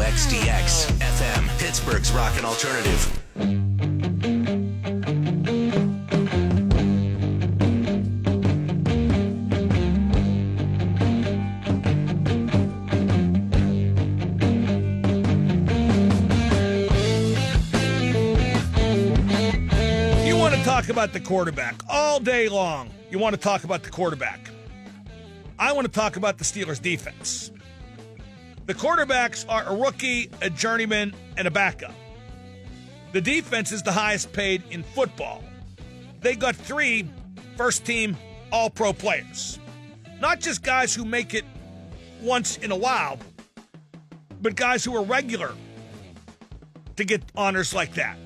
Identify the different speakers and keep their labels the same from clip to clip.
Speaker 1: WXDX FM, Pittsburgh's Rockin' Alternative.
Speaker 2: You want to talk about the quarterback all day long. You want to talk about the quarterback. I want to talk about the Steelers' defense. The quarterbacks are a rookie, a journeyman, and a backup. The defense is the highest paid in football. They got three first team all pro players. Not just guys who make it once in a while, but guys who are regular to get honors like that.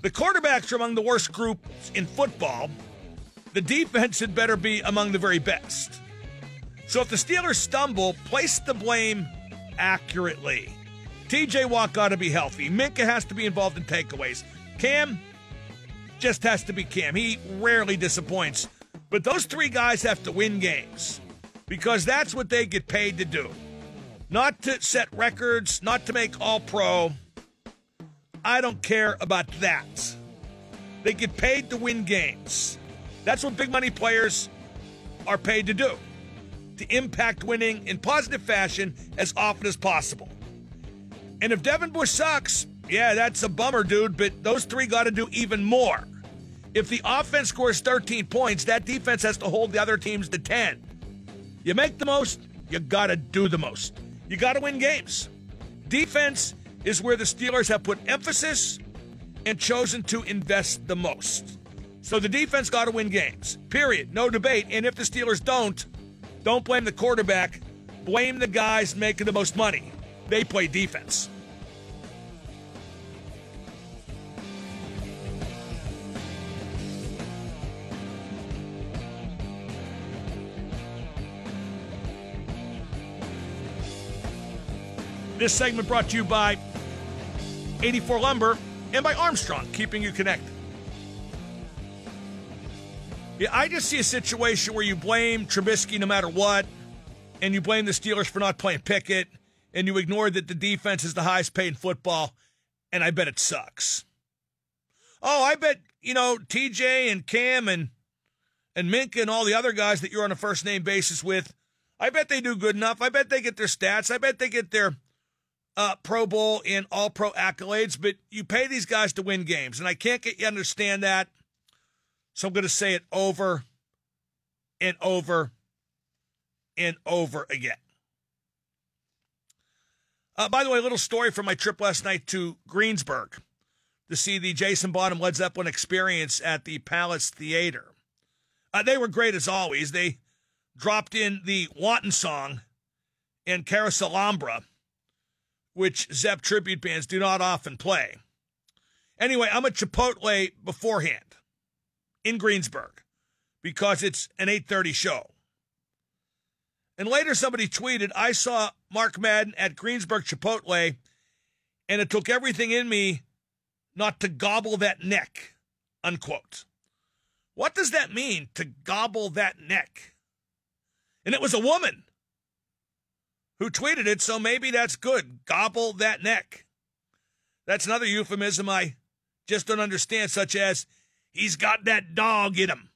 Speaker 2: The quarterbacks are among the worst groups in football. The defense had better be among the very best. So if the Steelers stumble, place the blame accurately. TJ Watt got to be healthy. Minkah has to be involved in takeaways. Cam just has to be Cam. He rarely disappoints. But those three guys have to win games because that's what they get paid to do. Not to set records, not to make all pro. I don't care about that. They get paid to win games. That's what big money players are paid to do to impact winning in positive fashion as often as possible. And if Devin Bush sucks, yeah, that's a bummer, dude, but those three got to do even more. If the offense scores 13 points, that defense has to hold the other teams to 10. You make the most, you got to do the most. You got to win games. Defense is where the Steelers have put emphasis and chosen to invest the most. So the defense got to win games. Period. No debate. And if the Steelers don't, don't blame the quarterback. Blame the guys making the most money. They play defense. This segment brought to you by 84 Lumber and by Armstrong, keeping you connected. Yeah, I just see a situation where you blame Trubisky no matter what, and you blame the Steelers for not playing Pickett, and you ignore that the defense is the highest paid in football, and I bet it sucks. Oh, I bet, you know, TJ and Cam and and Minkah and all the other guys that you're on a first name basis with, I bet they do good enough. I bet they get their stats. I bet they get their uh, Pro Bowl and All Pro accolades, but you pay these guys to win games, and I can't get you understand that. So I'm going to say it over and over and over again. Uh, by the way, a little story from my trip last night to Greensburg to see the Jason Bonham Led Zeppelin experience at the Palace Theater. Uh, they were great as always. They dropped in the Wanton song and Carouselambra, which Zepp tribute bands do not often play. Anyway, I'm at Chipotle beforehand in Greensburg because it's an 8:30 show. And later somebody tweeted, "I saw Mark Madden at Greensburg Chipotle and it took everything in me not to gobble that neck." Unquote. What does that mean to gobble that neck? And it was a woman who tweeted it, so maybe that's good. Gobble that neck. That's another euphemism I just don't understand, such as He's got that dog in him.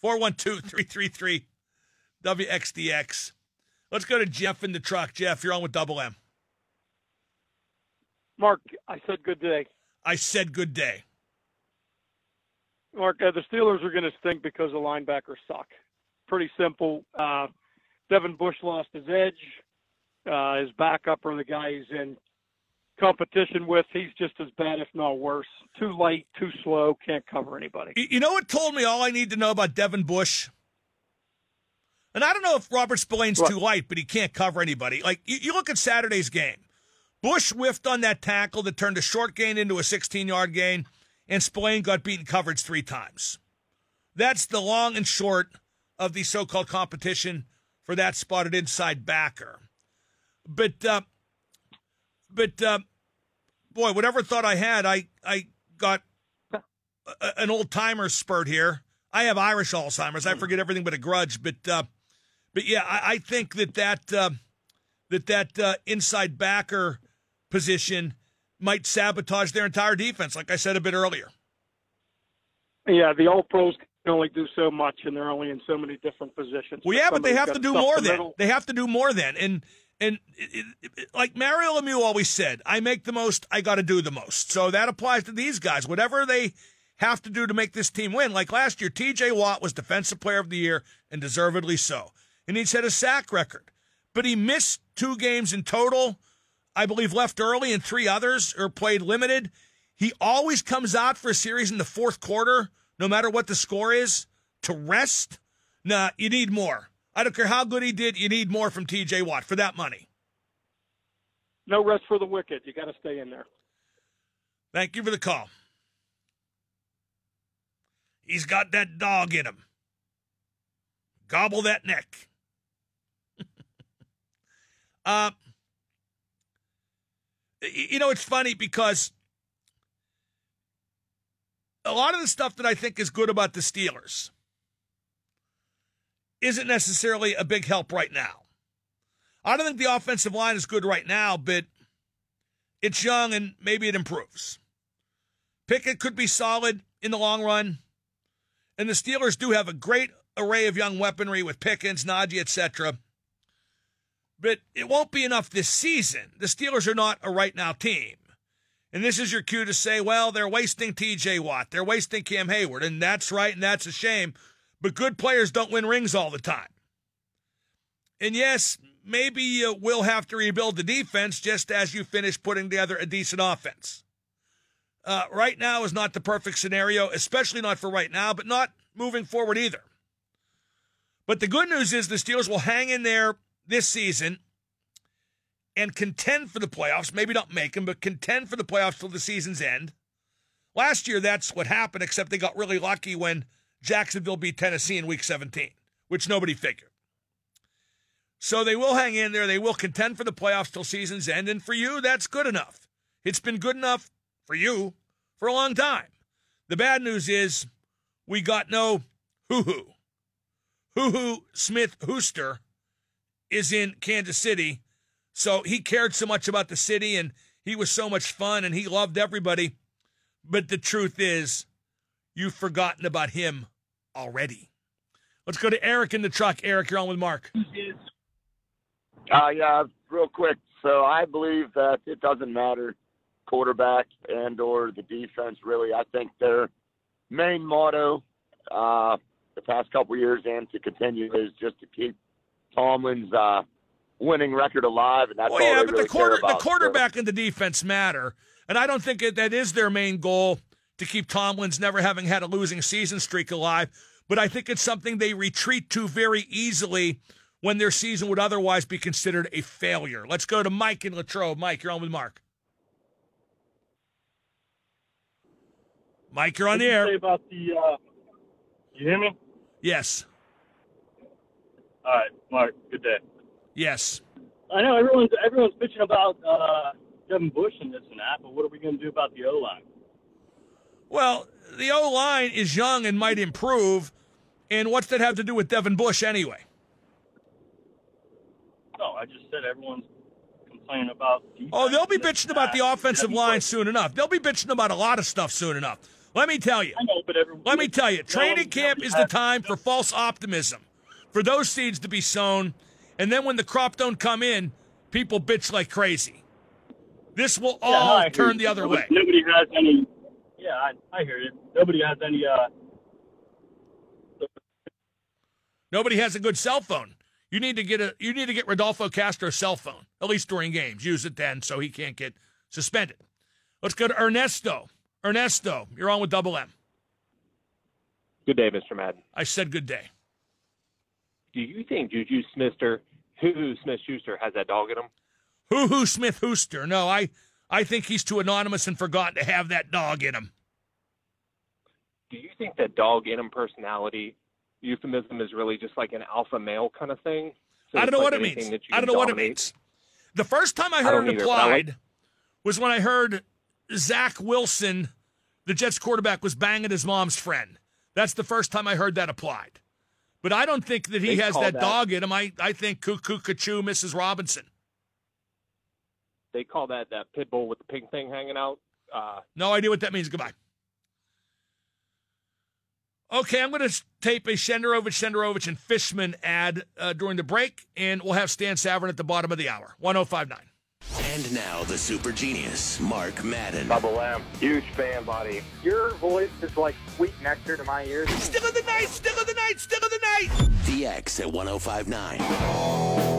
Speaker 2: 412 333 WXDX. Let's go to Jeff in the truck. Jeff, you're on with Double M.
Speaker 3: Mark, I said good day.
Speaker 2: I said good day.
Speaker 3: Mark, uh, the Steelers are going to stink because the linebackers suck. Pretty simple. Uh, Devin Bush lost his edge. Uh, his backup or the guy he's in competition with, he's just as bad, if not worse. Too light, too slow, can't cover anybody.
Speaker 2: You know what told me all I need to know about Devin Bush? And I don't know if Robert Spillane's
Speaker 3: What?
Speaker 2: too light, but he can't cover anybody. Like, you, you look at Saturday's game. Bush whiffed on that tackle that turned a short gain into a 16 yard gain, and Spillane got beaten coverage three times. That's the long and short of the so called competition for that spotted inside backer. But, uh, but, uh, boy, whatever thought I had, I, I got a, an old timer spurt here. I have Irish Alzheimer's. I forget everything but a grudge. But, uh, but yeah, I, I think that that, uh, that that uh, inside backer position might sabotage their entire defense, like I said a bit earlier.
Speaker 3: Yeah, the all pros can only do so much, and they're only in so many different positions.
Speaker 2: Well, yeah, but they have to do more
Speaker 3: the
Speaker 2: then.
Speaker 3: middle.
Speaker 2: They have to do more then. And and it, it, it- like Mario Lemieux always said, I make the most, I got to do the most. So that applies to these guys. Whatever they have to do to make this team win. Like last year, T.J. Watt was Defensive Player of the Year, and deservedly so. And he's had a sack record, but he missed two games in total. I believe left early, and three others or played limited. He always comes out for a series in the fourth quarter, no matter what the score is, to rest. Nah, you need more. I don't care how good he did, you need more from TJ Watt for that money.
Speaker 3: No rest for the wicked. You got to stay in there.
Speaker 2: Thank you for the call. He's got that dog in him. Gobble that neck. uh, you know, it's funny because a lot of the stuff that I think is good about the Steelers isn't necessarily a big help right now. I don't think the offensive line is good right now, but it's young and maybe it improves. Pickett could be solid in the long run. And the Steelers do have a great array of young weaponry with Pickens, Najee, etc. But it won't be enough this season. The Steelers are not a right now team. And this is your cue to say, well, they're wasting TJ Watt. They're wasting Cam Hayward. And that's right, and that's a shame. But good players don't win rings all the time. And yes, maybe you will have to rebuild the defense just as you finish putting together a decent offense. Uh, right now is not the perfect scenario, especially not for right now, but not moving forward either. But the good news is the Steelers will hang in there this season and contend for the playoffs. Maybe not make them, but contend for the playoffs till the season's end. Last year, that's what happened, except they got really lucky when Jacksonville beat Tennessee in week 17, which nobody figured. So they will hang in there. They will contend for the playoffs till season's end. And for you, that's good enough. It's been good enough for you for a long time. The bad news is we got no hoo hoo. Hoo hoo Smith Hooster is in Kansas City. So he cared so much about the city and he was so much fun and he loved everybody. But the truth is, you've forgotten about him already. Let's go to Eric in the truck. Eric, you're on with Mark.
Speaker 4: Uh, yeah, real quick. So I believe that it doesn't matter quarterback and or the defense. Really, I think their main motto uh, the past couple years and to continue is just to keep Tomlin's uh, winning record alive, and that's
Speaker 2: Well,
Speaker 4: all
Speaker 2: yeah, but
Speaker 4: really
Speaker 2: the quarter, the
Speaker 4: So-
Speaker 2: quarterback and the defense matter, and I don't think that that is their main goal to keep Tomlin's never having had a losing season streak alive. But I think it's something they retreat to very easily when their season would otherwise be considered a failure. Let's go to Mike in Latrobe. Mike, you're on with Mark. Mike, you're on the
Speaker 5: did you
Speaker 2: air.
Speaker 5: about the. Uh, you hear me?
Speaker 2: Yes,
Speaker 5: All right, Mark. Good day.
Speaker 2: yes.
Speaker 5: I know everyone's everyone's bitching about uh, Devin Bush and this and that, but what are we going to do about the O line?
Speaker 2: Well, the O line is young and might improve. And what's that have to do with Devin Bush anyway?
Speaker 5: No, I just said everyone's complaining about. Defense
Speaker 2: Oh, they'll be bitching about the offensive line soon enough. They'll be bitching about a lot of stuff soon enough. Let me tell you.
Speaker 5: I know, but.
Speaker 2: Let me tell you. Training camp is the time for false optimism, for those seeds to be sown, and then when the crop don't come in, people bitch like crazy. This will
Speaker 5: Yeah, no,
Speaker 2: all turn the other
Speaker 5: nobody,
Speaker 2: way.
Speaker 5: Nobody has any. Yeah, I, I hear you. Nobody has any. Uh,
Speaker 2: Nobody has a good cell phone. You need to get a you need to get Rodolfo Castro's cell phone, at least during games. Use it then so he can't get suspended. Let's go to Ernesto. Ernesto, you're on with double M.
Speaker 6: Good day, Mr. Madden.
Speaker 2: I said good day.
Speaker 6: Do you think Juju Smith-Schuster, who Smith Schuster has that dog in him?
Speaker 2: Hoo hoo Smith Hooster. No, I I think he's too anonymous and forgotten to have that dog in him.
Speaker 6: Do you think that dog in him personality euphemism is really just like an alpha male kind of thing? So
Speaker 2: I don't know
Speaker 6: like
Speaker 2: what it means. I don't know what it means. The first time I
Speaker 6: I
Speaker 2: heard
Speaker 6: don't
Speaker 2: it
Speaker 6: I like-
Speaker 2: applied was when I heard Zach Wilson, the Jets quarterback, was banging his mom's friend. That's the first time I heard that applied. But I don't think that he
Speaker 6: They
Speaker 2: has that,
Speaker 6: that-
Speaker 2: dog in him. I, I think cuckoo, cuckoo, Mrs. Robinson.
Speaker 6: they call that that pit bull with the pink thing hanging out. Uh,
Speaker 2: No idea what that means. Goodbye. Okay, I'm going to tape a Shenderovich, Shenderovich, and Fishman ad uh, during the break, and we'll have Stan Savran at the bottom of the hour. 1059.
Speaker 1: And now the super genius, Mark Madden.
Speaker 7: Bubba Lamb, huge fan, buddy. Your voice is like sweet nectar to my ears.
Speaker 2: Still of the night, still of the night, still of the night.
Speaker 1: The X at 1059.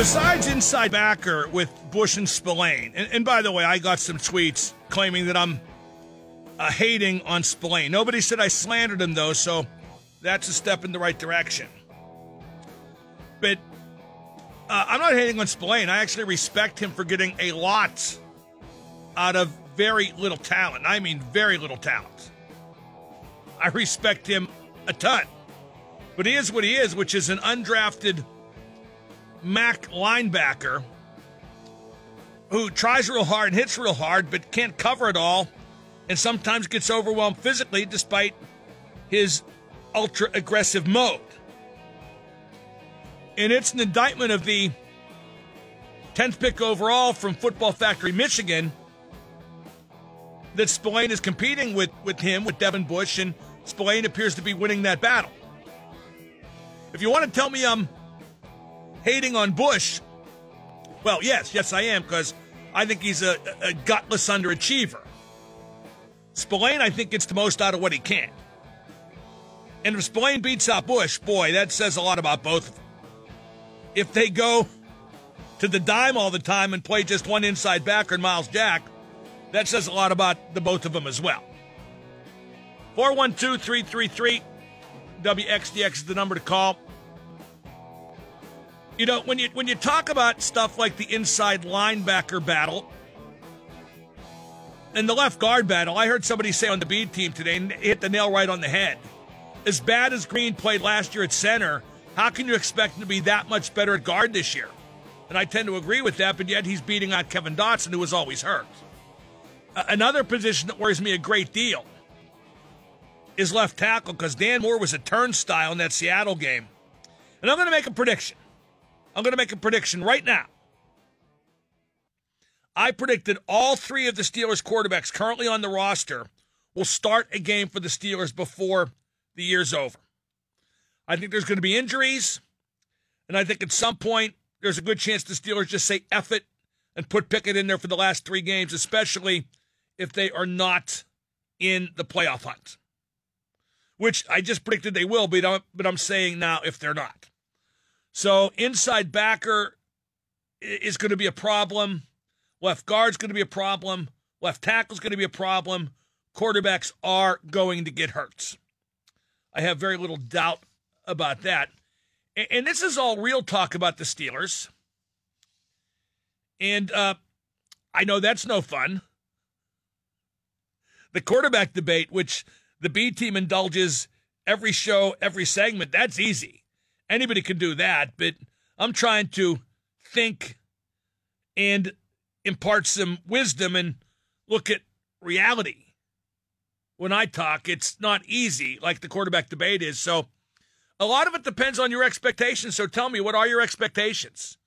Speaker 2: Besides inside backer with Bush and Spillane, and, and by the way, I got some tweets claiming that I'm uh, hating on Spillane. Nobody said I slandered him, though, so that's a step in the right direction. But uh, I'm not hating on Spillane. I actually respect him for getting a lot out of very little talent. I mean, very little talent. I respect him a ton. But he is what he is, which is an undrafted Mack linebacker who tries real hard and hits real hard, but can't cover it all, and sometimes gets overwhelmed physically despite his ultra aggressive mode. And it's an indictment of the 10th pick overall from Football Factory, Michigan, that Spillane is competing with, with him, with Devin Bush, and Spillane appears to be winning that battle. If you want to tell me I'm hating on Bush, well, yes, yes, I am, because I think he's a, a gutless underachiever. Spillane, I think, gets the most out of what he can. And if Spillane beats out Bush, boy, that says a lot about both of them. If they go to the dime all the time and play just one inside backer and Myles Jack, that says a lot about the both of them as well. 412 333 WXDX is the number to call. You know, when you when you talk about stuff like the inside linebacker battle and the left guard battle, I heard somebody say on the B team today and hit the nail right on the head. As bad as Green played last year at center, how can you expect him to be that much better at guard this year? And I tend to agree with that, but yet he's beating out Kevin Dotson, who was always hurt. Another position that worries me a great deal is left tackle because Dan Moore was a turnstile in that Seattle game. And I'm going to make a prediction. I'm going to make a prediction right now. I predicted all three of the Steelers quarterbacks currently on the roster will start a game for the Steelers before the year's over. I think there's going to be injuries, and I think at some point there's a good chance the Steelers just say F it and put Pickett in there for the last three games, especially if they are not in the playoff hunt, which I just predicted they will, but but I'm saying now if they're not. So inside backer is going to be a problem. Left guard's going to be a problem. Left tackle's going to be a problem. Quarterbacks are going to get hurt. I have very little doubt about that. And this is all real talk about the Steelers. And uh, I know that's no fun. The quarterback debate, which the B team indulges every show, every segment, that's easy. Anybody can do that. But I'm trying to think and impart some wisdom and look at reality. When I talk, it's not easy like the quarterback debate is. So a lot of it depends on your expectations. So tell me, what are your expectations?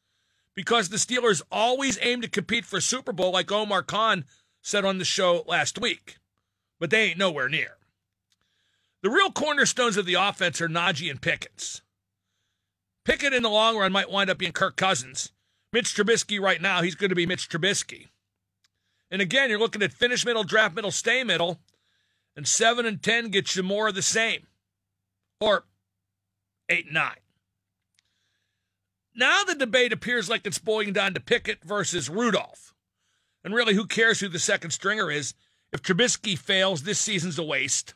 Speaker 2: Because the Steelers always aim to compete for Super Bowl, like Omar Khan said on the show last week, but they ain't nowhere near. The real cornerstones of the offense are Najee and Pickens. Pickett in the long run might wind up being Kirk Cousins. Mitch Trubisky right now, he's going to be Mitch Trubisky. And again, you're looking at finish middle, draft middle, stay middle, and seven and ten gets you more of the same, or eight and nine. Now the debate appears like it's boiling down to Pickett versus Rudolph. And really, who cares who the second stringer is? If Trubisky fails, this season's a waste.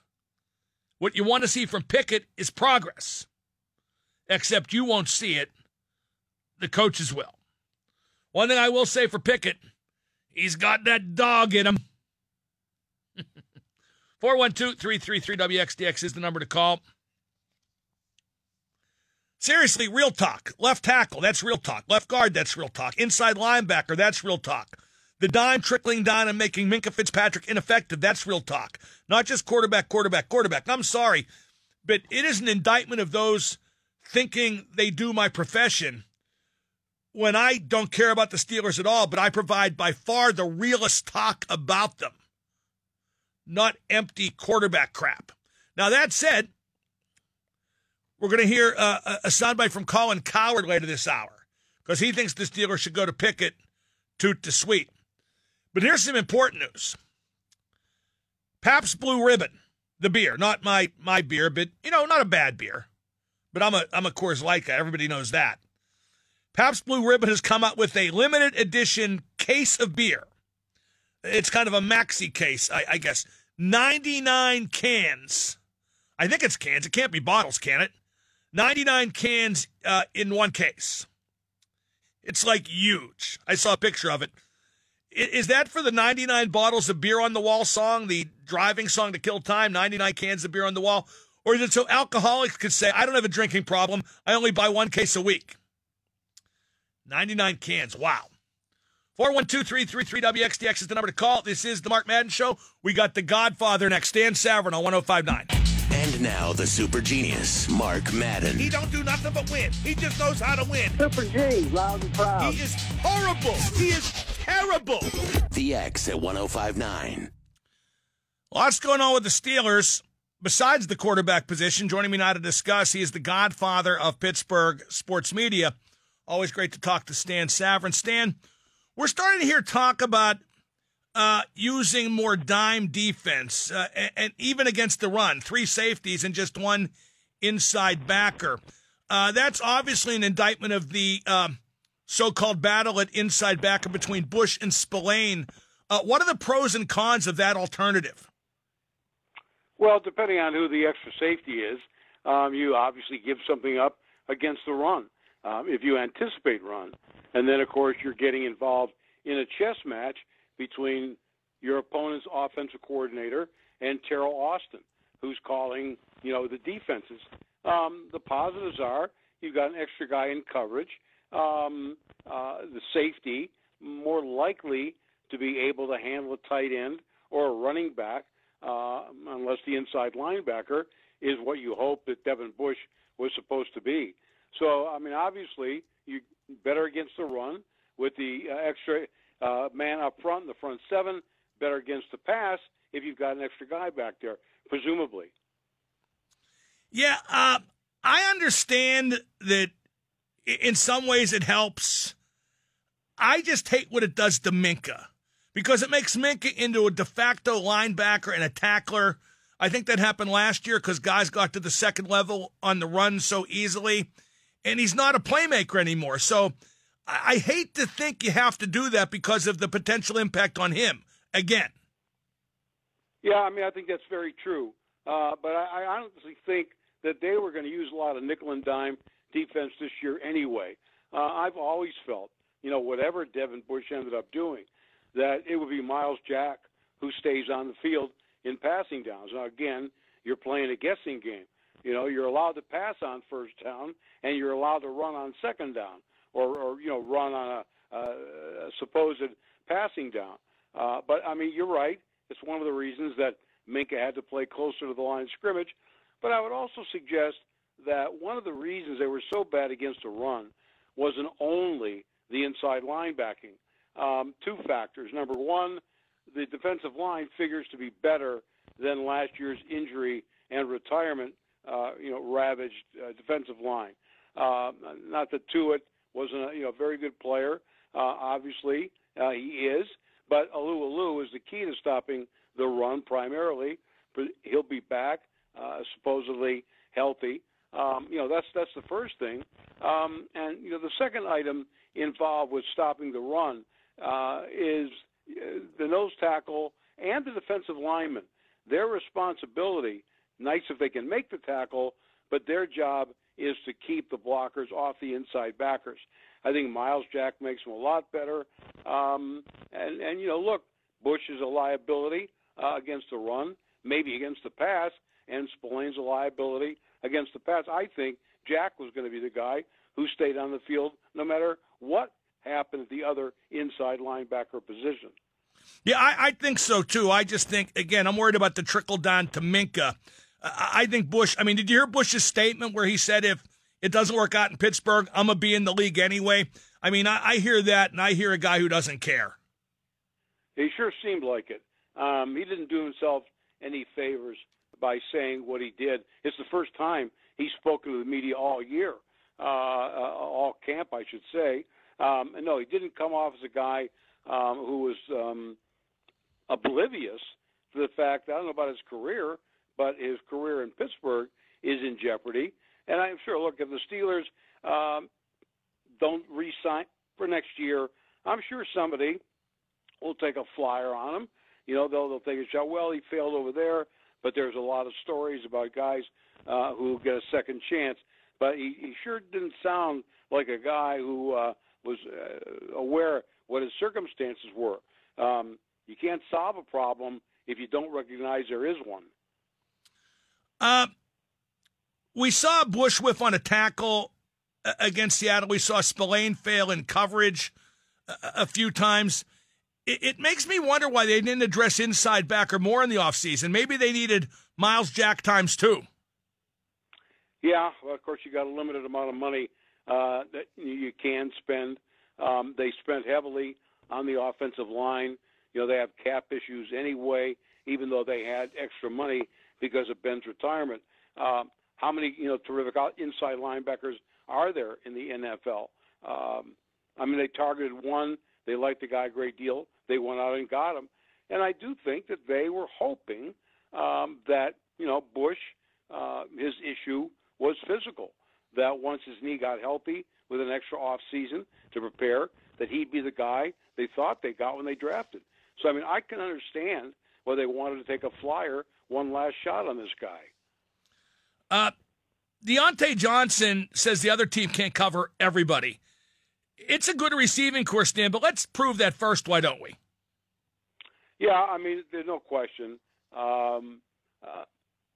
Speaker 2: What you want to see from Pickett is progress. Except you won't see it. The coaches will. One thing I will say for Pickett, he's got that dog in him. 412 333 WXDX is the number to call. Seriously, real talk. Left tackle, that's real talk. Left guard, that's real talk. Inside linebacker, that's real talk. The dime trickling down and making Minkah Fitzpatrick ineffective, that's real talk. Not just quarterback, quarterback, quarterback. I'm sorry, but it is an indictment of those thinking they do my profession when I don't care about the Steelers at all, but I provide by far the realest talk about them, not empty quarterback crap. Now, that said, we're going to hear uh, a soundbite from Colin Cowherd later this hour because he thinks the Steelers should go to Pickett, toot to sweet. But here's some important news. Pabst Blue Ribbon, the beer, not my my beer, but you know, not a bad beer. But I'm a I'm a Coors Light guy. Everybody knows that. Pabst Blue Ribbon has come out with a limited edition case of beer. It's kind of a maxi case, I, I guess. 99 cans. I think it's cans. It can't be bottles, can it? 99 cans uh, in one case. It's like huge. I saw a picture of it. Is that for the 99 bottles of beer on the wall song, the driving song to kill time, 99 cans of beer on the wall? Or is it so alcoholics could say, I don't have a drinking problem. I only buy one case a week? 99 cans. Wow. 412-333-WXDX is the number to call. This is the Mark Madden Show. We got the Godfather next. Dan Savran on 1059.
Speaker 1: And now the super genius, Mark Madden.
Speaker 2: He don't do nothing but win. He just knows how to win.
Speaker 8: Super G, loud and proud.
Speaker 2: He is horrible. He is terrible.
Speaker 1: The X at 1059.
Speaker 2: Lots going on with the Steelers. Besides the quarterback position, joining me now to discuss, he is the godfather of Pittsburgh sports media. Always great to talk to Stan Savran. Stan, we're starting to hear talk about uh, using more dime defense, uh, and, and, even against the run, three safeties and just one inside backer. Uh, that's obviously an indictment of the um, so-called battle at inside backer between Bush and Spillane. Uh, what are the pros and cons of that alternative?
Speaker 9: Well, depending on who the extra safety is, um, you obviously give something up against the run. Um, if you anticipate run, and then of course you're getting involved in a chess match between your opponent's offensive coordinator and Teryl Austin, who's calling, you know, the defenses. Um, the positives are you've got an extra guy in coverage, um, uh, the safety more likely to be able to handle a tight end or a running back, uh, unless the inside linebacker is what you hope that Devin Bush was supposed to be. So, I mean, obviously, you better against the run with the uh, extra uh, man up front the front seven, better against the pass if you've got an extra guy back there, presumably.
Speaker 2: Yeah, uh, I understand that in some ways it helps. I just hate what it does to Minkah because it makes Minkah into a de facto linebacker and a tackler. I think that happened last year because guys got to the second level on the run so easily, and he's not a playmaker anymore. So I hate to think you have to do that because of the potential impact on him again.
Speaker 9: Yeah, I mean, I think that's very true. Uh, but I, I honestly think that they were going to use a lot of nickel and dime defense this year anyway. Uh, I've always felt, you know, whatever Devin Bush ended up doing, that it would be Myles Jack who stays on the field in passing downs. Now, again, you're playing a guessing game. You know, you're allowed to pass on first down and you're allowed to run on second down or, or you know run on a, a supposed passing down. Uh, but I mean, you're right. It's one of the reasons that Minkah had to play closer to the line of scrimmage. But I would also suggest that one of the reasons they were so bad against the run wasn't only the inside linebacking. Um, two factors. Number one, the defensive line figures to be better than last year's injury and retirement, uh, you know, ravaged uh, defensive line. Uh, not that Tuitt wasn't a you know very good player. Uh, obviously, uh, he is, but Alualu is the key to stopping the run primarily. He'll be back, uh, supposedly healthy. Um, you know that's that's the first thing, um, and you know the second item involved with stopping the run uh, is uh, the nose tackle and the defensive lineman. Their responsibility, nice if they can make the tackle, but their job is to keep the blockers off the inside backers. I think Myles Jack makes them a lot better. Um, and and you know, look, Bush is a liability uh, against the run, maybe against the pass, and Spillane's a liability against the pass. I think Jack was going to be the guy who stayed on the field no matter what happened at the other inside linebacker position.
Speaker 2: Yeah, I, I think so too. I just think again, I'm worried about the trickle down to Minkah. I think Bush. I mean, did you hear Bush's statement where he said if it doesn't work out in Pittsburgh, I'm going to be in the league anyway. I mean, I, I hear that, and I hear a guy who doesn't care.
Speaker 9: He sure seemed like it. Um, he didn't do himself any favors by saying what he did. It's the first time he's spoken to the media all year, uh, uh, all camp, I should say. Um, and no, he didn't come off as a guy um, who was um, oblivious to the fact. I don't know about his career, but his career in Pittsburgh is in jeopardy. And I'm sure, look, if the Steelers um, don't re-sign for next year, I'm sure somebody will take a flyer on him. You know, they'll they'll take a shot. Well, he failed over there, but there's a lot of stories about guys uh, who get a second chance. But he, he sure didn't sound like a guy who uh, was uh, aware what his circumstances were. Um, you can't solve a problem if you don't recognize there is one.
Speaker 2: Uh, we saw Bush whiff on a tackle uh, against Seattle. We saw Spillane fail in coverage a, a few times. It, it, makes me wonder why they didn't address inside backer more in the offseason. Maybe they needed Myles Jack times two.
Speaker 9: Yeah, well, of course, you got a limited amount of money uh, that you can spend. Um, they spent heavily on the offensive line. You know, they have cap issues anyway, even though they had extra money because of Ben's retirement. Um, how many, you know, terrific inside linebackers are there in the NFL? Um, I mean, they targeted one. They liked the guy a great deal. They went out and got him. And I do think that they were hoping um, that, you know, Bush, uh, his issue was physical. That once his knee got healthy with an extra off season to prepare, that he'd be the guy they thought they got when they drafted. So I mean, I can understand why they wanted to take a flyer, one last shot on this guy.
Speaker 2: Uh, Diontae Johnson says the other team can't cover everybody. It's a good receiving course, Dan, but let's prove that first, why don't we?
Speaker 9: Yeah, I mean, there's no question. Um, uh,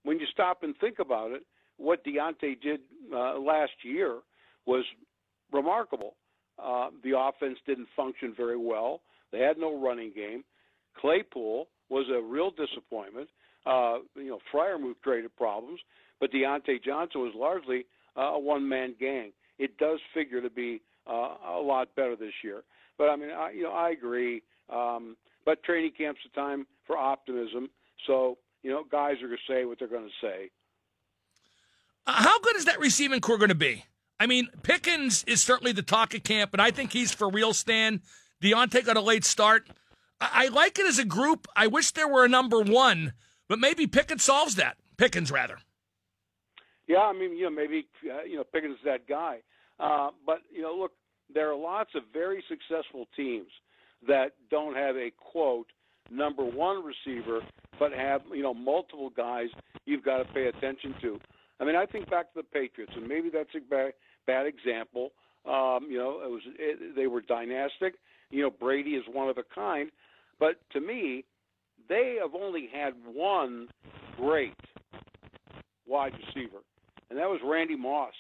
Speaker 9: when you stop and think about it, what Diontae did uh, last year was remarkable. Uh, the offense didn't function very well. They had no running game. Claypool was a real disappointment. Uh, you know, Freiermuth created problems, but Diontae Johnson was largely uh, a one-man gang. It does figure to be uh, a lot better this year. But I mean, I, you know, I agree. Um, but training camp's the time for optimism. So you know, guys are going to say what they're going to say.
Speaker 2: Uh, how good is that receiving corps going to be? I mean, Pickens is certainly the talk of camp, and I think he's for real, Stan. Diontae got a late start. I, I like it as a group. I wish there were a number one, but maybe Pickens solves that. Pickens, rather.
Speaker 9: Yeah, I mean, you know, maybe uh, you know Pickens is that guy. Uh, but you know, look, there are lots of very successful teams that don't have a quote number one receiver, but have you know multiple guys you've got to pay attention to. I mean, I think back to the Patriots, and maybe that's a bad, bad example. Um, you know, it was it, they were dynastic. You know, Brady is one of a kind, but to me, they have only had one great wide receiver, and that was Randy Moss.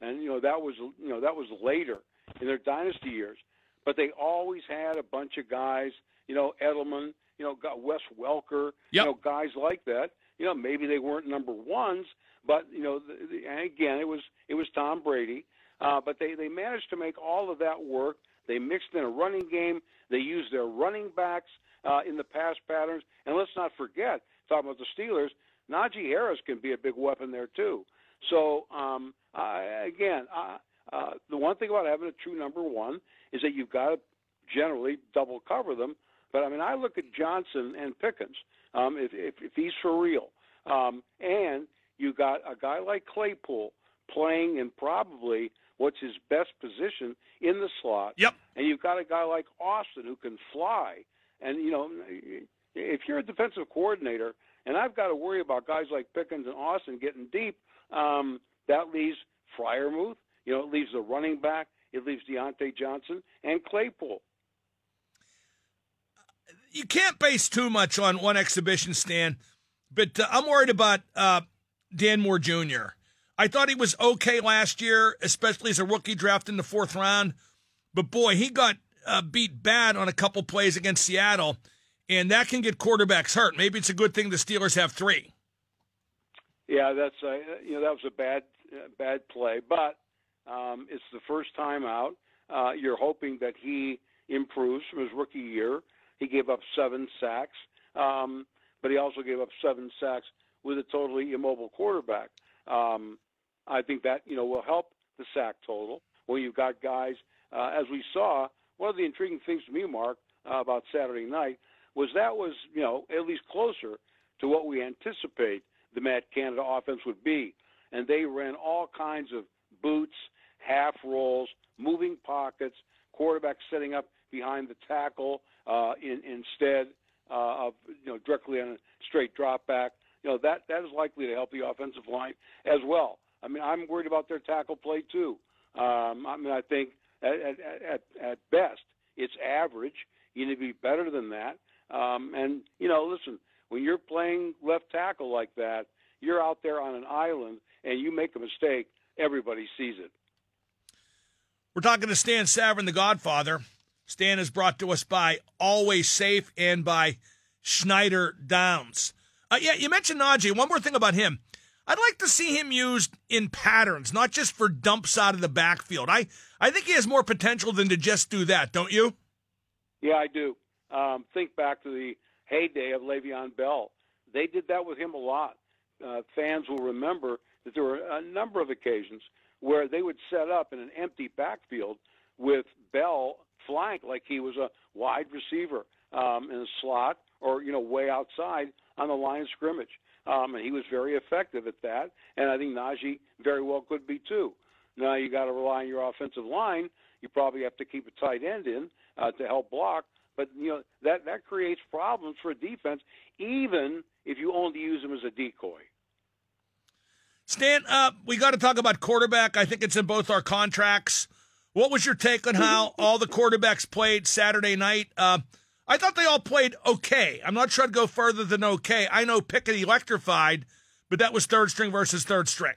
Speaker 9: And you know that was you know that was later in their dynasty years, but they always had a bunch of guys. You know, Edelman. You know, got Wes Welker.
Speaker 2: Yep.
Speaker 9: You know, guys like that. You know, maybe they weren't number ones, but you know, the, the, and again, it was it was Tom Brady. Uh, but they they managed to make all of that work. They mixed in a running game. They used their running backs uh, in the pass patterns. And let's not forget, talking about the Steelers, Najee Harris can be a big weapon there too. So um, uh, again, uh, uh, the one thing about having a true number one is that you've got to generally double cover them. But I mean, I look at Johnson and Pickens. Um, if, if, if he's for real, um, and you got a guy like Claypool playing in probably what's his best position in the slot.
Speaker 2: Yep.
Speaker 9: And you've got a guy like Austin who can fly. And you know, if you're a defensive coordinator, and I've got to worry about guys like Pickens and Austin getting deep, um, that leaves Freiermuth. You know, it leaves the running back. It leaves Diontae Johnson and Claypool.
Speaker 2: You can't base too much on one exhibition, stand, but uh, I'm worried about uh, Dan Moore Jr. I thought he was okay last year, especially as a rookie draft in the fourth round. But boy, he got uh, beat bad on a couple plays against Seattle, and that can get quarterbacks hurt. Maybe it's a good thing the Steelers have three.
Speaker 9: Yeah, that's uh, you know that was a bad uh, bad play, but Um, it's the first time out. Uh, you're hoping that he improves from his rookie year. He gave up seven sacks, um, but he also gave up seven sacks with a totally immobile quarterback. Um, I think that you know will help the sack total when you've got guys. Uh, as we saw, one of the intriguing things to me, Mark, uh, about Saturday night was that was you know at least closer to what we anticipate the Matt Canada offense would be, and they ran all kinds of boots, half rolls, moving pockets, quarterback setting up behind the tackle uh, in, instead uh, of you know directly on a straight drop back. You know that that is likely to help the offensive line as well. I mean, I'm worried about their tackle play too. Um, I mean, I think at, at, at, best it's average. You need to be better than that. Um, and you know, listen, when you're playing left tackle like that, you're out there on an island, and you make a mistake, everybody sees it.
Speaker 2: We're talking to Stan Savran, the Godfather. Stan is brought to us by Always Safe and by Schneider Downs. Uh, yeah, you mentioned Najee. One more thing about him. I'd like to see him used in patterns, not just for dumps out of the backfield. I, I think he has more potential than to just do that, don't you?
Speaker 9: Yeah, I do. Um, think back to the heyday of Le'Veon Bell. They did that with him a lot. Uh, fans will remember that there were a number of occasions where they would set up in an empty backfield with Bell flanked like he was a wide receiver um, in a slot or you know way outside on the line of scrimmage. Um, and he was very effective at that. And I think Najee very well could be too. Now you got to rely on your offensive line. You probably have to keep a tight end in uh, to help block. But you know that that creates problems for defense, even if you only use him as a decoy.
Speaker 2: Stan, uh, we got to talk about quarterback. I think it's in both our contracts. What was your take on how all the quarterbacks played Saturday night? Uh, I thought they all played okay. I'm not sure I'd go further than okay. I know Pickett electrified, but that was third string versus third string.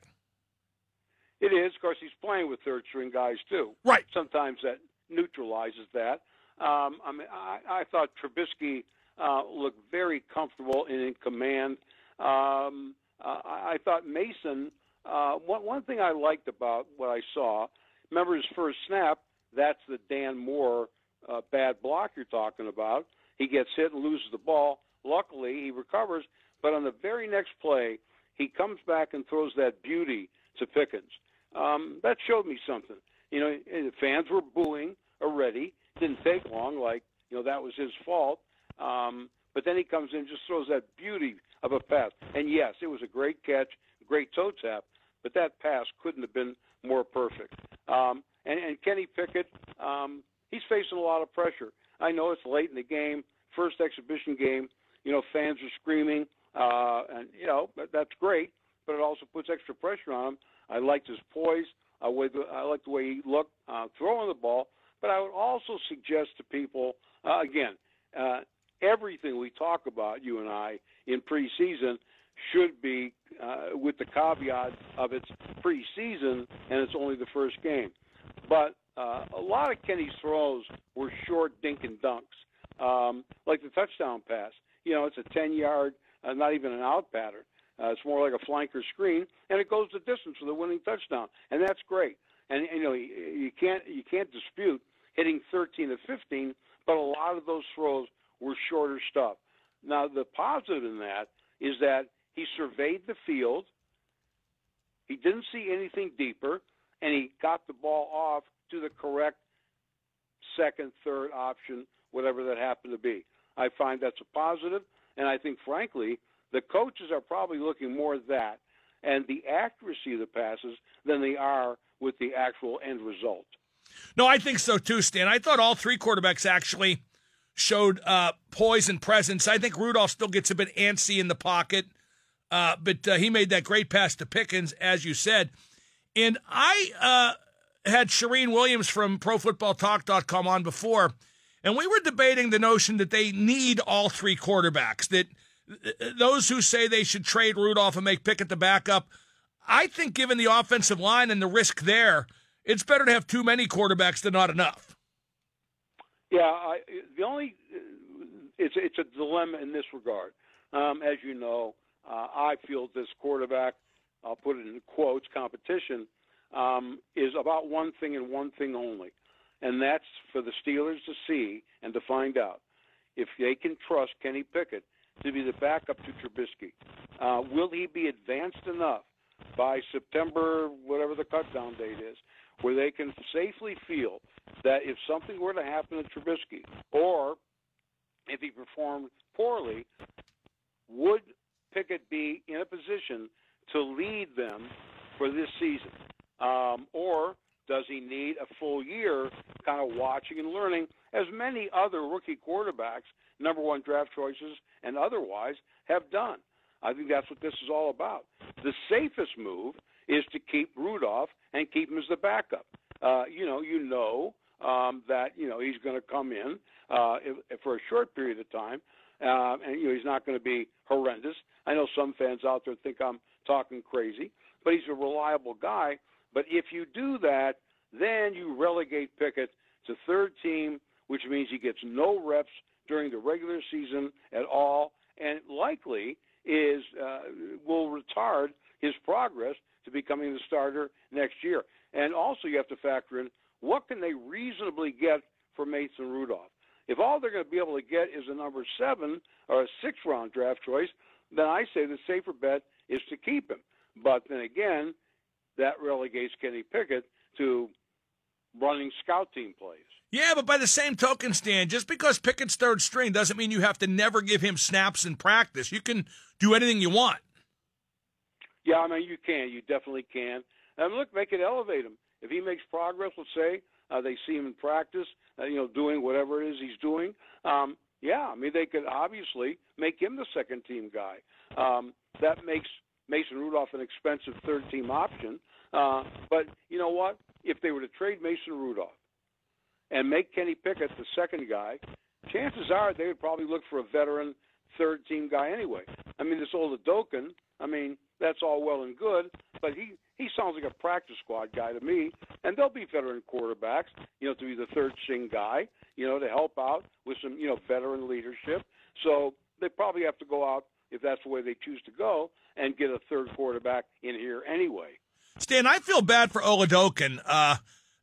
Speaker 9: It is. Of course, he's playing with third string guys too.
Speaker 2: Right.
Speaker 9: Sometimes that neutralizes that. Um, I mean, I, I thought Trubisky uh, looked very comfortable and in command. Um, uh, I, I thought Mason. Uh, one one thing I liked about what I saw. Remember his first snap? That's the Dan Moore uh, bad block you're talking about. He gets hit and loses the ball. Luckily, he recovers. But on the very next play, he comes back and throws that beauty to Pickens. Um, that showed me something. You know, the fans were booing already. Didn't take long, like you know that was his fault. Um, but then he comes in and just throws that beauty of a pass. And yes, it was a great catch, great toe tap, but that pass couldn't have been more perfect. Um, and, and Kenny Pickett, um, he's facing a lot of pressure. I know it's late in the game, first exhibition game. You know, fans are screaming, uh, and you know that's great, but it also puts extra pressure on him. I liked his poise. I, I like the way he looked uh, throwing the ball. But I would also suggest to people, uh, again, uh, everything we talk about, you and I, in preseason should be the caveat of it's preseason and it's only the first game. But uh, a lot of Kenny's throws were short dink and dunks, um, like the touchdown pass. You know, it's a 10 yard, uh, not even an out pattern. Uh, it's more like a flanker screen, and it goes the distance for the winning touchdown, and that's great. And you know, you, you can't you can't dispute hitting 13 to 15, but a lot of those throws were shorter stuff. Now, the positive in that is that he surveyed the field, he didn't see anything deeper, and he got the ball off to the correct second, third option, whatever that happened to be. I find that's a positive, and I think, frankly, the coaches are probably looking more at that and the accuracy of the passes than they are with the actual end result.
Speaker 2: No, I think so too, Stan. I thought all three quarterbacks actually showed uh, poise and presence. I think Rudolph still gets a bit antsy in the pocket, uh, but uh, he made that great pass to Pickens, as you said. And I uh, had Charean Williams from ProFootballTalk.com on before, and we were debating the notion that they need all three quarterbacks. That uh, those who say they should trade Rudolph and make Pickett the backup, I think, given the offensive line and the risk there, it's better to have too many quarterbacks than not enough.
Speaker 9: Yeah, I, the only it's it's a dilemma in this regard. Um, as you know, uh, I feel this quarterback, I'll put it in quotes, competition um, is about one thing and one thing only, and that's for the Steelers to see and to find out if they can trust Kenny Pickett to be the backup to Trubisky. Uh, will he be advanced enough by September, whatever the cutdown date is, where they can safely feel that if something were to happen to Trubisky, or if he performed poorly, would Pickett be in a position to lead them for this season? Um, or does he need a full year kind of watching and learning, as many other rookie quarterbacks, number one draft choices, and otherwise have done? I think that's what this is all about. The safest move is to keep Rudolph and keep him as the backup. Uh, you know, you know um, that you know he's going to come in uh, if, if for a short period of time, uh, and you know he's not going to be horrendous. I know some fans out there think I'm talking crazy, but he's a reliable guy. But if you do that, then you relegate Pickett to third team, which means he gets no reps during the regular season at all, and likely is uh, will retard his progress to becoming the starter next year. And also, you have to factor in what can they reasonably get for Mason Rudolph. If all they're going to be able to get is a number seven or a six round draft choice, then I say the safer bet is to keep him. But then again, that relegates Kenny Pickett to running scout team plays.
Speaker 2: Yeah, but by the same token, Stan, just because Pickett's third string doesn't mean you have to never give him snaps in practice. You can do anything you want.
Speaker 9: Yeah, I mean, you can. You definitely can. And look, make it elevate him. If he makes progress, let's say uh, they see him in practice, uh, you know, doing whatever it is he's doing. Um, yeah, I mean, they could obviously make him the second team guy. Um, that makes Mason Rudolph an expensive third team option. Uh, but you know what? If they were to trade Mason Rudolph and make Kenny Pickett the second guy, chances are they would probably look for a veteran third team guy anyway. I mean, this Oladokun, I mean, that's all well and good, but he he sounds like a practice squad guy to me. And there'll be veteran quarterbacks, you know, to be the third string guy, you know, to help out with some, you know, veteran leadership. So they probably have to go out if that's the way they choose to go and get a third quarterback in here anyway.
Speaker 2: Stan, I feel bad for Oladokun. Uh,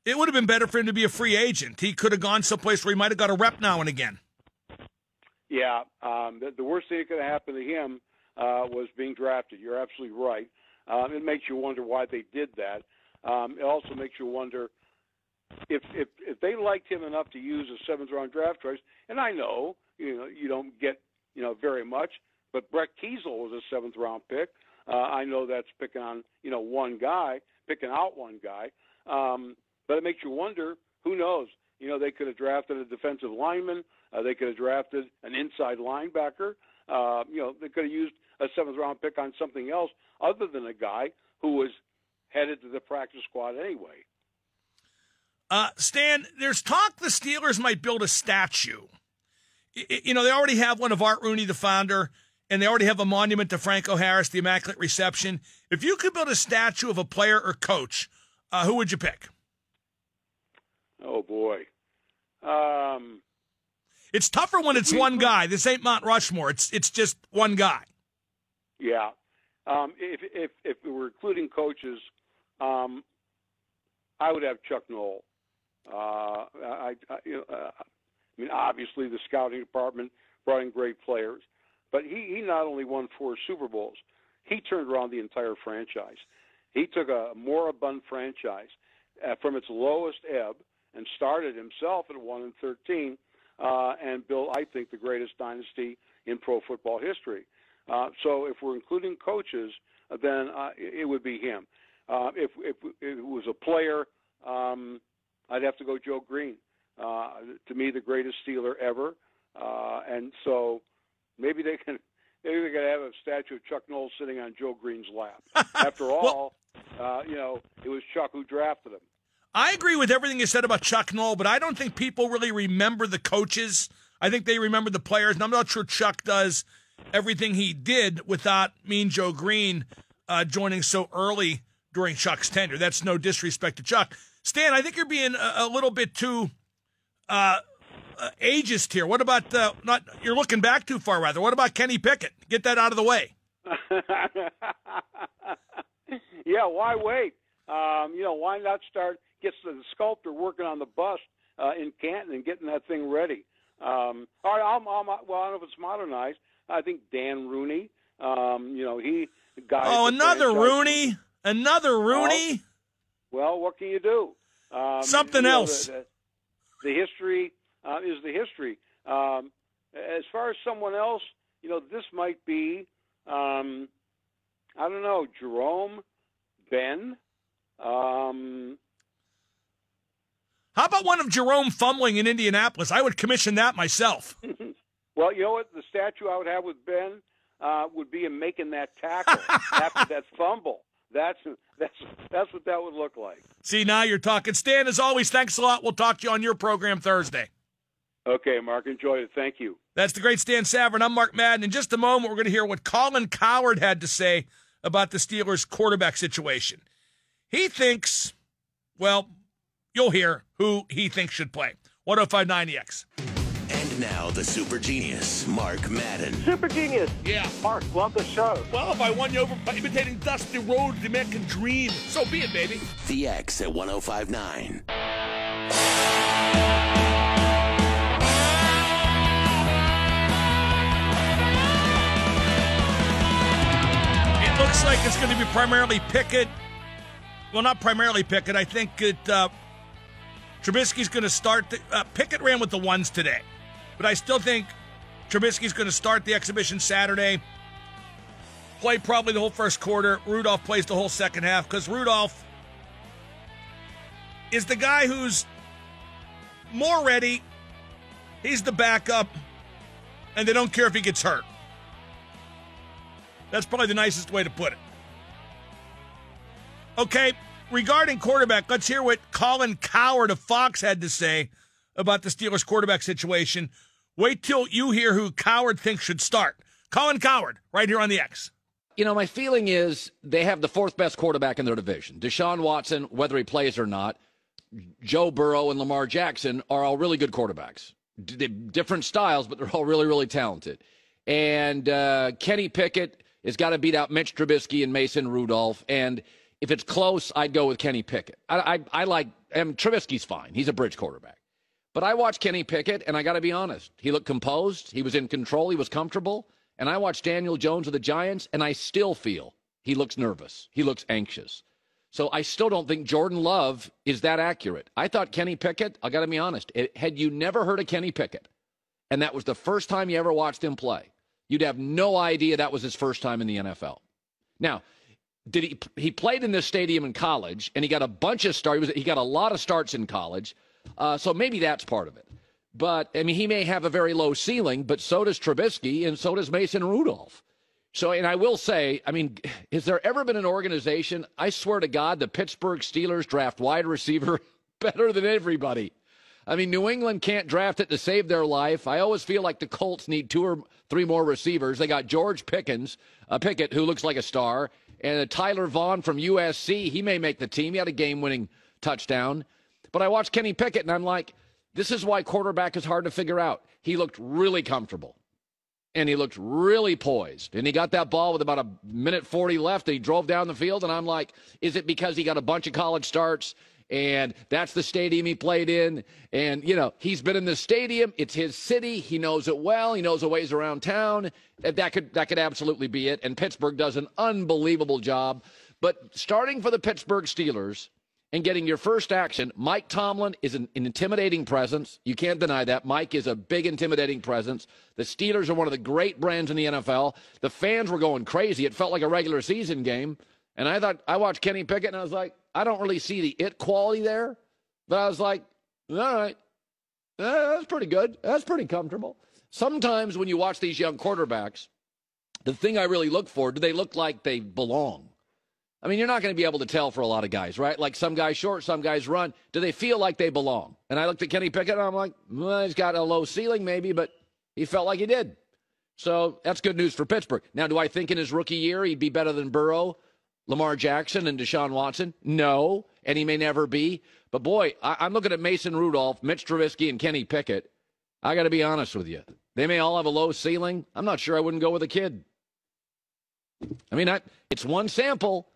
Speaker 2: it would have been better for him to be a free agent. He could have gone someplace where he might have got a rep now and again.
Speaker 9: Yeah, um, the, the worst thing that could have happened to him uh, was being drafted. You're absolutely right. Um, it makes you wonder why they did that. Um, it also makes you wonder if if if they liked him enough to use a seventh round draft choice. And I know you know you don't get you know very much, but Brett Keisel was a seventh round pick. Uh, I know that's picking on you know one guy, picking out one guy. Um, but it makes you wonder. Who knows? You know, they could have drafted a defensive lineman. Uh, they could have drafted an inside linebacker. Uh, you know, they could have used a seventh round pick on something else other than a guy who was headed to the practice squad anyway.
Speaker 2: Uh, Stan, there's talk the Steelers might build a statue. You know, they already have one of Art Rooney, the founder, and they already have a monument to Franco Harris, the Immaculate Reception. If you could build a statue of a player or coach, uh, who would you pick?
Speaker 9: Oh boy, um,
Speaker 2: it's tougher when it's one guy. This ain't Mount Rushmore. It's it's just one guy.
Speaker 9: Yeah, um, if if if we were including coaches, um, I would have Chuck Noll. Uh, I, I, you know, uh, I mean, obviously the scouting department brought in great players, but he he not only won four Super Bowls, he turned around the entire franchise. He took a moribund franchise uh, from its lowest ebb and started himself at one and thirteen, uh, and built, I think, the greatest dynasty in pro football history. Uh, so if we're including coaches, uh, then uh, it would be him. Uh, if, if, if it was a player, um, I'd have to go Joe Greene. Uh, to me, the greatest Steeler ever. Uh, and so maybe they can maybe they could have a statue of Chuck Noll sitting on Joe Greene's lap. After all, well, uh, you know, it was Chuck who drafted him.
Speaker 2: I agree with everything you said about Chuck Noll, but I don't think people really remember the coaches. I think they remember the players, and I'm not sure Chuck does everything he did without Mean Joe Greene uh, joining so early during Chuck's tenure. That's no disrespect to Chuck. Stan, I think you're being a, a little bit too uh, uh, ageist here. What about uh, not? You're looking back too far, rather. What about Kenny Pickett? Get that out of the way.
Speaker 9: yeah, why wait? Um, you know, why not start get the sculptor working on the bust uh, in Canton and getting that thing ready? Um, all right, I'm, I'm, well, I don't know if it's modernized. I think Dan Rooney. Um, you know, he got.
Speaker 2: Oh, another Rooney, another Rooney.
Speaker 9: Well, well, what can you do? Um,
Speaker 2: Something
Speaker 9: you know,
Speaker 2: else.
Speaker 9: The, the, the history uh, is the history. Um, as far as someone else, you know, this might be, um, I don't know, Jerome, Ben. Um,
Speaker 2: How about one of Jerome fumbling in Indianapolis? I would commission that myself.
Speaker 9: well, you know what? The statue I would have with Ben uh, would be him making that tackle after that fumble. That's that's that's what that would look like.
Speaker 2: See, now you're talking. Stan, as always, thanks a lot. We'll talk to you on your program Thursday.
Speaker 9: Okay, Mark, enjoy it. Thank you.
Speaker 2: That's the great Stan Savran. I'm Mark Madden. In just a moment, we're going to hear what Colin Cowherd had to say about the Steelers' quarterback situation. He thinks, well, you'll hear who he thinks should play. 1059 The X.
Speaker 1: And now the super genius, Mark Madden.
Speaker 8: Super genius.
Speaker 2: Yeah.
Speaker 8: Mark, love the show.
Speaker 2: Well, if I won you over by imitating Dusty Rhodes, the man can dream. So be it, baby.
Speaker 1: The X at 1059.
Speaker 2: It looks like it's going to be primarily Pickett. Well, not primarily Pickett. I think it, uh, Trubisky's going to start. The, uh, Pickett ran with the ones today, but I still think Trubisky's going to start the exhibition Saturday. Play probably the whole first quarter. Rudolph plays the whole second half because Rudolph is the guy who's more ready. He's the backup, and they don't care if he gets hurt. That's probably the nicest way to put it. Okay, regarding quarterback, let's hear what Colin Cowherd of Fox had to say about the Steelers quarterback situation. Wait till you hear who Cowherd thinks should start. Colin Cowherd, right here on the X.
Speaker 10: You know, my feeling is they have the fourth best quarterback in their division. Deshaun Watson, whether he plays or not, Joe Burrow and Lamar Jackson are all really good quarterbacks. D- different styles, but they're all really, really talented. And uh, Kenny Pickett has got to beat out Mitch Trubisky and Mason Rudolph. And if it's close, I'd go with Kenny Pickett. I, I, I like, and Trubisky's fine. He's a bridge quarterback. But I watched Kenny Pickett, and I got to be honest. He looked composed. He was in control. He was comfortable. And I watched Daniel Jones of the Giants, and I still feel he looks nervous. He looks anxious. So I still don't think Jordan Love is that accurate. I thought Kenny Pickett, I got to be honest, it, had you never heard of Kenny Pickett, and that was the first time you ever watched him play, you'd have no idea that was his first time in the NFL. Now, did he he played in this stadium in college and he got a bunch of starts. He, he got a lot of starts in college, uh, so maybe that's part of it. But I mean, he may have a very low ceiling, but so does Trubisky and so does Mason Rudolph. So, and I will say, I mean, has there ever been an organization? I swear to God, the Pittsburgh Steelers draft wide receiver better than everybody. I mean, New England can't draft it to save their life. I always feel like the Colts need two or three more receivers. They got George Pickens, uh, Pickett, who looks like a star, and Tyler Vaughn from USC. He may make the team. He had a game-winning touchdown. But I watched Kenny Pickett, and I'm like, this is why quarterback is hard to figure out. He looked really comfortable and he looked really poised. And he got that ball with about a minute 40 left and he drove down the field. And I'm like, is it because he got a bunch of college starts and that's the stadium he played in? And, you know, he's been in the stadium. It's his city. He knows it well. He knows the ways around town. That could, that could absolutely be it. And Pittsburgh does an unbelievable job. But starting for the Pittsburgh Steelers, and getting your first action. Mike Tomlin is an, an, intimidating presence. You can't deny that. Mike is a big, intimidating presence. The Steelers are one of the great brands in the NFL. The fans were going crazy. It felt like a regular season game. And I thought, I watched Kenny Pickett and I was like, I don't really see the it quality there. But I was like, all right, that's pretty good. That's pretty comfortable. Sometimes when you watch these young quarterbacks, the thing I really look for, do they look like they belong? I mean, you're not going to be able to tell for a lot of guys, right? Like some guys short, some guys run. Do they feel like they belong? And I looked at Kenny Pickett and I'm like, well, he's got a low ceiling maybe, but he felt like he did. So that's good news for Pittsburgh. Now, do I think in his rookie year he'd be better than Burrow, Lamar Jackson, and Deshaun Watson? No, and he may never be. But boy, I- am looking at Mason Rudolph, Mitch Trubisky, and Kenny Pickett. I got to be honest with you. They may all have a low ceiling. I'm not sure I wouldn't go with a kid. I mean, I, it's one sample.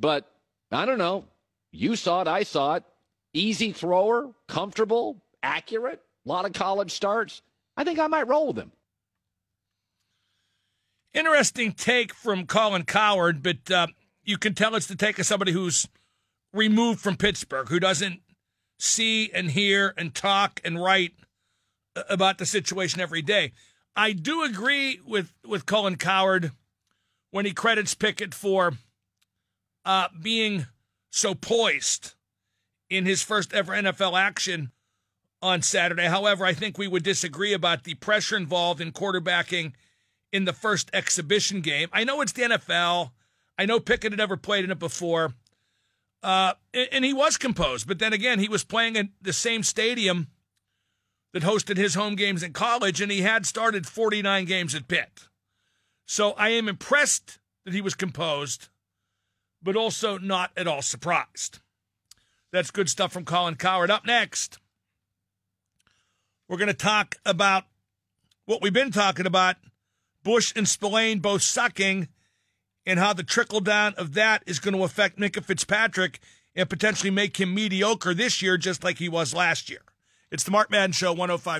Speaker 10: But I don't know. You saw it, I saw it. Easy thrower, comfortable, accurate, a lot of college starts. I think I might roll with him.
Speaker 2: Interesting take from Colin Cowherd, but uh, you can tell it's the take of somebody who's removed from Pittsburgh, who doesn't see and hear and talk and write about the situation every day. I do agree with, with Colin Cowherd when he credits Pickett for uh, being so poised in his first ever NFL action on Saturday. However, I think we would disagree about the pressure involved in quarterbacking in the first exhibition game. I know it's the NFL. I know Pickett had never played in it before. Uh, and he was composed, but then again, he was playing in the same stadium that hosted his home games in college, and he had started 49 games at Pitt. So I am impressed that he was composed, but also not at all surprised. That's good stuff from Colin Cowherd. Up next, we're going to talk about what we've been talking about Bush and Spillane both sucking, and how the trickle down of that is going to affect Minkah Fitzpatrick and potentially make him mediocre this year, just like he was last year. It's the Mark Madden Show, 1059.